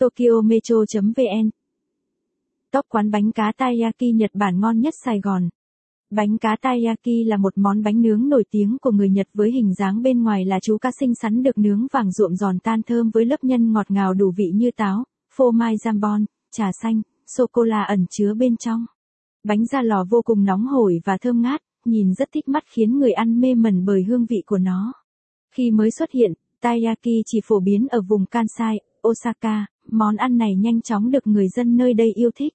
Tokyo Metro.vn Top quán bánh cá taiyaki Nhật Bản ngon nhất Sài Gòn. Bánh cá taiyaki là một món bánh nướng nổi tiếng của người Nhật với hình dáng bên ngoài là chú cá xinh xắn được nướng vàng ruộm giòn tan thơm với lớp nhân ngọt ngào đủ vị như táo, phô mai jambon, trà xanh, sô-cô-la ẩn chứa bên trong. Bánh ra lò vô cùng nóng hổi và thơm ngát, nhìn rất thích mắt khiến người ăn mê mẩn bởi hương vị của nó. Khi mới xuất hiện, taiyaki chỉ phổ biến ở vùng Kansai, Osaka, món ăn này nhanh chóng được người dân nơi đây yêu thích.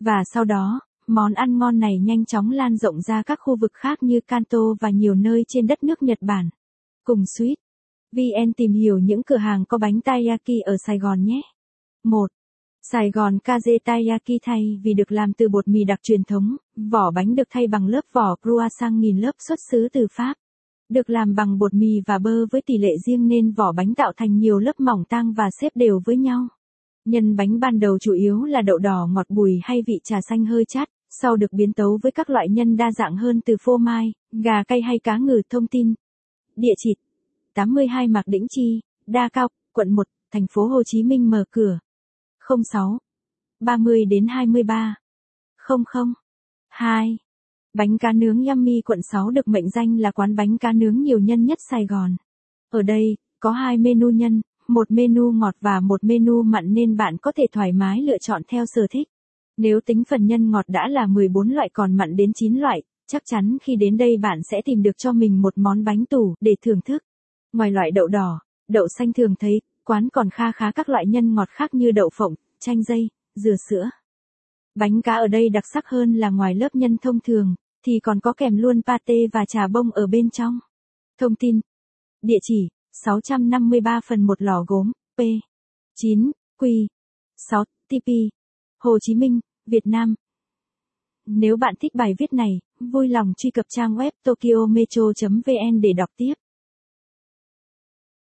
Và sau đó, món ăn ngon này nhanh chóng lan rộng ra các khu vực khác như Kanto và nhiều nơi trên đất nước Nhật Bản. Cùng Sweet. VN tìm hiểu những cửa hàng có bánh taiyaki ở Sài Gòn nhé. 1. Sài Gòn Kaze Taiyaki thay vì được làm từ bột mì đặc truyền thống, vỏ bánh được thay bằng lớp vỏ croissant nghìn lớp xuất xứ từ Pháp. Được làm bằng bột mì và bơ với tỷ lệ riêng nên vỏ bánh tạo thành nhiều lớp mỏng tang và xếp đều với nhau. Nhân bánh ban đầu chủ yếu là đậu đỏ ngọt bùi hay vị trà xanh hơi chát, sau được biến tấu với các loại nhân đa dạng hơn từ phô mai, gà cay hay cá ngừ thông tin. Địa chỉ 82 Mạc Đĩnh Chi, Đa Cao, quận 1, thành phố Hồ Chí Minh mở cửa. 06 30 đến 23 00 2 Bánh cá nướng Yummy quận 6 được mệnh danh là quán bánh cá nướng nhiều nhân nhất Sài Gòn. Ở đây, có hai menu nhân, một menu ngọt và một menu mặn nên bạn có thể thoải mái lựa chọn theo sở thích. Nếu tính phần nhân ngọt đã là 14 loại còn mặn đến 9 loại, chắc chắn khi đến đây bạn sẽ tìm được cho mình một món bánh tủ để thưởng thức. Ngoài loại đậu đỏ, đậu xanh thường thấy, quán còn kha khá các loại nhân ngọt khác như đậu phộng, chanh dây, dừa sữa. Bánh cá ở đây đặc sắc hơn là ngoài lớp nhân thông thường, thì còn có kèm luôn pate và trà bông ở bên trong. Thông tin. Địa chỉ, 653 phần 1 lò gốm, P. 9, Q. 6, TP. Hồ Chí Minh, Việt Nam. Nếu bạn thích bài viết này, vui lòng truy cập trang web tokyometro.vn để đọc tiếp.